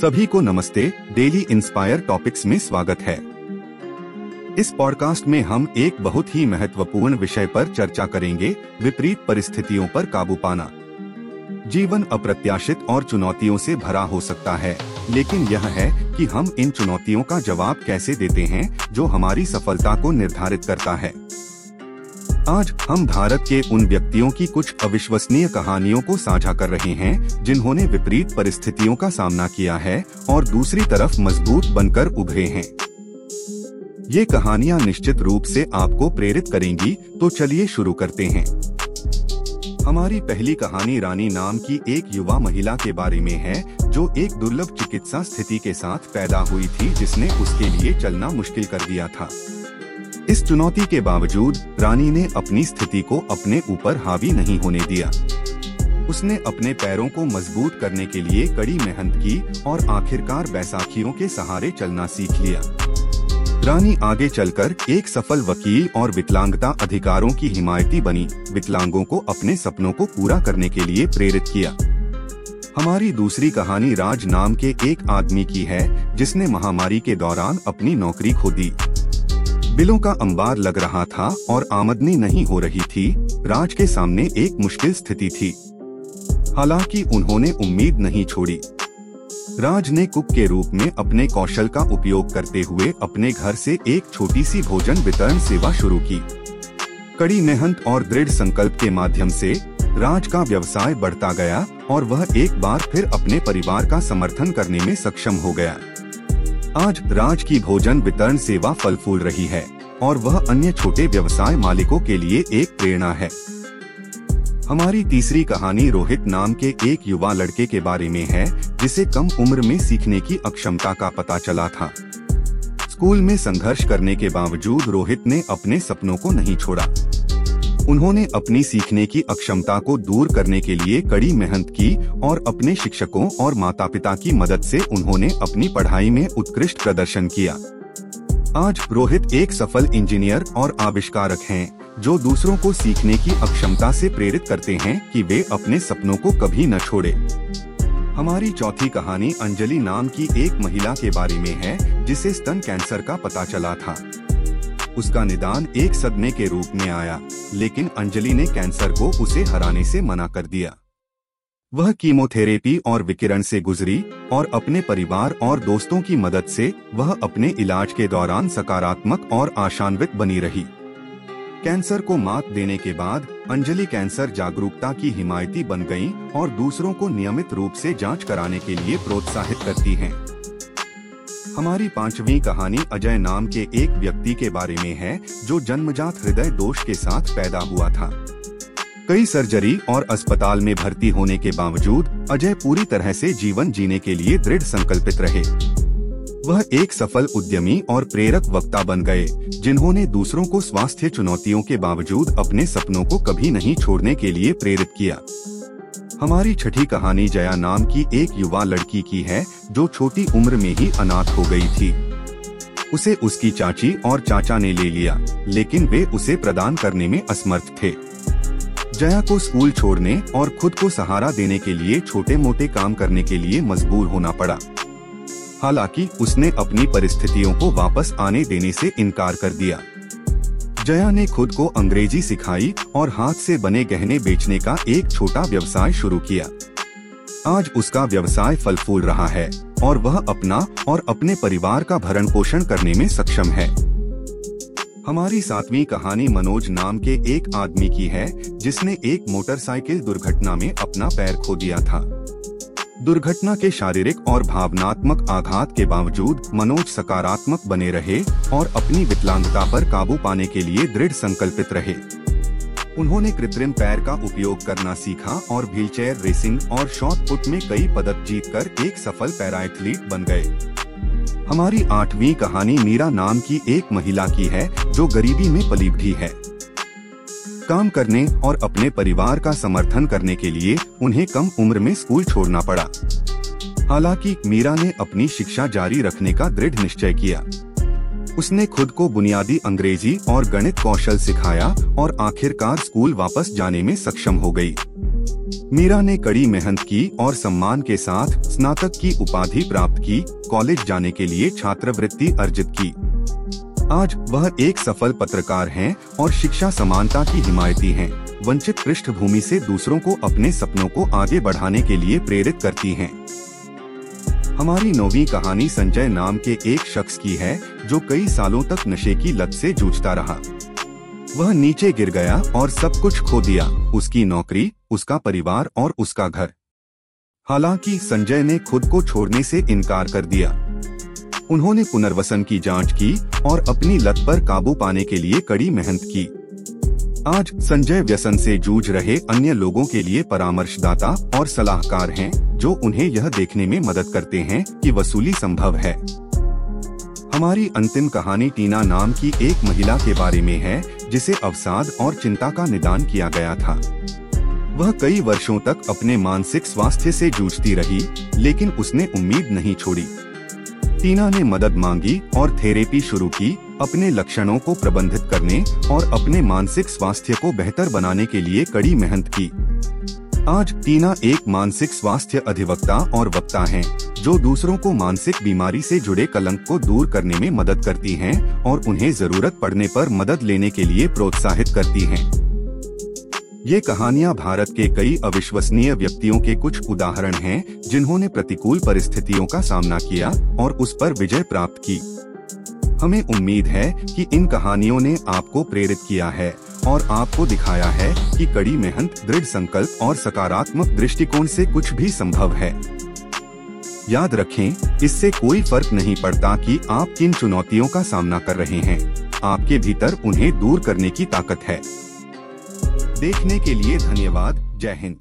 सभी को नमस्ते, डेली इंस्पायर टॉपिक्स में स्वागत है। इस पॉडकास्ट में हम एक बहुत ही महत्वपूर्ण विषय पर चर्चा करेंगे, विपरीत परिस्थितियों पर काबू पाना। जीवन अप्रत्याशित और चुनौतियों से भरा हो सकता है, लेकिन यह है कि हम इन चुनौतियों का जवाब कैसे देते हैं, जो हमारी सफलता को निर्धारित करता है। आज हम भारत के उन व्यक्तियों की कुछ अविश्वसनीय कहानियों को साझा कर रहे हैं, जिन्होंने विपरीत परिस्थितियों का सामना किया है और दूसरी तरफ़ मज़बूत बनकर उभरे हैं। ये कहानियाँ निश्चित रूप से आपको प्रेरित करेंगी तो चलिए शुरू करते हैं। हमारी पहली कहानी रानी नाम की एक युवा महिला के बारे में है, जो एक दुर्लभ चिकित्सा स्थिति के साथ पैदा हुई थी, जिसने उसके लिए चलना मुश्किल कर दिया था। इस चुनौती के बावजूद, रानी ने अपनी स्थिति को अपने ऊपर हावी नहीं होने दिया। उसने अपने पैरों को मज़बूत करने के लिए कड़ी मेहनत की और आखिरकार बैसाखियों के सहारे चलना सीख लिया। रानी आगे चलकर एक सफल वकील और विकलांगता अधिकारों की हिमायती बनी, विकलांगों को अपने सपनों को पूरा करने के लिए प्रेरित किया। हमारी दूसरी कहानी राज नाम के एक आदमी की है, जिसने महामारी के दौरान अपनी नौकरी खो दी। बिलों का अंबार लग रहा था और आमदनी नहीं हो रही थी, राज के सामने एक मुश्किल स्थिति थी। हालाँकि उन्होंने उम्मीद नहीं छोड़ी। राज ने कुक के रूप में अपने कौशल का उपयोग करते हुए अपने घर से एक छोटी सी भोजन वितरण सेवा शुरू की। कड़ी मेहनत और दृढ़ संकल्प के माध्यम से राज का व्यवसाय बढ़ता गया और वह एक बार फिर अपने परिवार का समर्थन करने में सक्षम हो गया। आज राज की भोजन वितरण सेवा फल फूल रही है और वह अन्य छोटे व्यवसाय मालिकों के लिए एक प्रेरणा है। हमारी तीसरी कहानी रोहित नाम के एक युवा लड़के के बारे में है, जिसे कम उम्र में सीखने की अक्षमता का पता चला था। स्कूल में संघर्ष करने के बावजूद रोहित ने अपने सपनों को नहीं छोड़ा। उन्होंने अपनी सीखने की अक्षमता को दूर करने के लिए कड़ी मेहनत की और अपने शिक्षकों और माता पिता की मदद से उन्होंने अपनी पढ़ाई में उत्कृष्ट प्रदर्शन किया। आज रोहित एक सफल इंजीनियर और आविष्कारक हैं, जो दूसरों को सीखने की अक्षमता से प्रेरित करते हैं कि वे अपने सपनों को कभी न छोड़े। हमारी चौथी कहानी अंजलि नाम की एक महिला के बारे में है जिसे स्तन कैंसर का पता चला था। उसका निदान एक सदमे के रूप में आया, लेकिन अंजलि ने कैंसर को उसे हराने से मना कर दिया वह कीमोथेरेपी और विकिरण से गुजरी और अपने परिवार और दोस्तों की मदद से वह अपने इलाज के दौरान सकारात्मक और आशान्वित बनी रही कैंसर को मात देने के बाद अंजलि कैंसर जागरूकता की हिमायती बन गई और दूसरों को नियमित रूप से जाँच कराने के लिए प्रोत्साहित करती हैं। हमारी पांचवी कहानी अजय नाम के एक व्यक्ति के बारे में है, जो जन्मजात हृदय दोष के साथ पैदा हुआ था। कई सर्जरी और अस्पताल में भर्ती होने के बावजूद, अजय पूरी तरह से जीवन जीने के लिए दृढ़ संकल्पित रहे। वह एक सफल उद्यमी और प्रेरक वक्ता बन गए, जिन्होंने दूसरों को स्वास्थ्य चुनौतियों के बावजूद अपने सपनों को कभी नहीं छोड़ने के लिए प्रेरित किया। हमारी छठी कहानी जया नाम की एक युवा लड़की की है, जो छोटी उम्र में ही अनाथ हो गई थी। उसे उसकी चाची और चाचा ने ले लिया, लेकिन वे उसे प्रदान करने में असमर्थ थे। जया को स्कूल छोड़ने और खुद को सहारा देने के लिए छोटे मोटे काम करने के लिए मजबूर होना पड़ा। हालाँकि उसने अपनी परिस्थितियों को वापस आने देने से इनकार कर दिया। जया ने खुद को अंग्रेज़ी सिखाई और हाथ से बने गहने बेचने का एक छोटा व्यवसाय शुरू किया। आज उसका व्यवसाय फल फूल रहा है और वह अपना और अपने परिवार का भरण पोषण करने में सक्षम है। हमारी सातवीं कहानी मनोज नाम के एक आदमी की है जिसने एक मोटरसाइकिल दुर्घटना में अपना पैर खो दिया था। दुर्घटना के शारीरिक और भावनात्मक आघात के बावजूद मनोज सकारात्मक बने रहे और अपनी विकलांगता पर काबू पाने के लिए दृढ़ संकल्पित रहे। उन्होंने कृत्रिम पैर का उपयोग करना सीखा और व्हीलचेयर रेसिंग और शॉर्ट पुट में कई पदक जीतकर एक सफल पैरा एथलीट बन गए। हमारी आठवीं कहानी मीरा नाम की एक महिला की है, जो गरीबी में पली भी है। काम करने और अपने परिवार का समर्थन करने के लिए उन्हें कम उम्र में स्कूल छोड़ना पड़ा। हालाँकि मीरा ने अपनी शिक्षा जारी रखने का दृढ़ निश्चय किया। उसने खुद को बुनियादी अंग्रेज़ी और गणित कौशल सिखाया और आखिरकार स्कूल वापस जाने में सक्षम हो गई। मीरा ने कड़ी मेहनत की और सम्मान के साथ स्नातक की उपाधि प्राप्त की, कॉलेज जाने के लिए छात्रवृत्ति अर्जित की। आज वह एक सफल पत्रकार हैं और शिक्षा समानता की हिमायती हैं। वंचित पृष्ठभूमि से दूसरों को अपने सपनों को आगे बढ़ाने के लिए प्रेरित करती हैं। हमारी नौवीं कहानी संजय नाम के एक शख्स की है, जो कई सालों तक नशे की लत से जूझता रहा वह नीचे गिर गया और सब कुछ खो दिया, उसकी नौकरी, उसका परिवार और उसका घर हालाँकि संजय ने खुद को छोड़ने से इनकार कर दिया उन्होंने पुनर्वसन की जाँच की और अपनी लत पर काबू पाने के लिए कड़ी मेहनत की। आज संजय व्यसन से जूझ रहे अन्य लोगों के लिए परामर्शदाता और सलाहकार हैं, जो उन्हें यह देखने में मदद करते हैं कि वसूली संभव है। हमारी अंतिम कहानी टीना नाम की एक महिला के बारे में है जिसे अवसाद और चिंता का निदान किया गया था। वह कई वर्षों तक अपने मानसिक स्वास्थ्य से जूझती रही लेकिन उसने उम्मीद नहीं छोड़ी। टीना ने मदद मांगी और थेरेपी शुरू की अपने लक्षणों को प्रबंधित करने और अपने मानसिक स्वास्थ्य को बेहतर बनाने के लिए कड़ी मेहनत की आज टीना एक मानसिक स्वास्थ्य अधिवक्ता और वक्ता हैं, जो दूसरों को मानसिक बीमारी से जुड़े कलंक को दूर करने में मदद करती हैं और उन्हें ज़रूरत पड़ने पर मदद लेने के लिए प्रोत्साहित करती हैं। ये कहानियाँ भारत के कई अविश्वसनीय व्यक्तियों के कुछ उदाहरण हैं, जिन्होंने प्रतिकूल परिस्थितियों का सामना किया और उस पर विजय प्राप्त की। हमें उम्मीद है कि इन कहानियों ने आपको प्रेरित किया है और आपको दिखाया है कि कड़ी मेहनत दृढ़ संकल्प और सकारात्मक दृष्टिकोण से कुछ भी संभव है। याद रखें इससे कोई फ़र्क नहीं पड़ता कि आप किन चुनौतियों का सामना कर रहे हैं। आपके भीतर उन्हें दूर करने की ताकत है। देखने के लिए धन्यवाद। जय हिंद।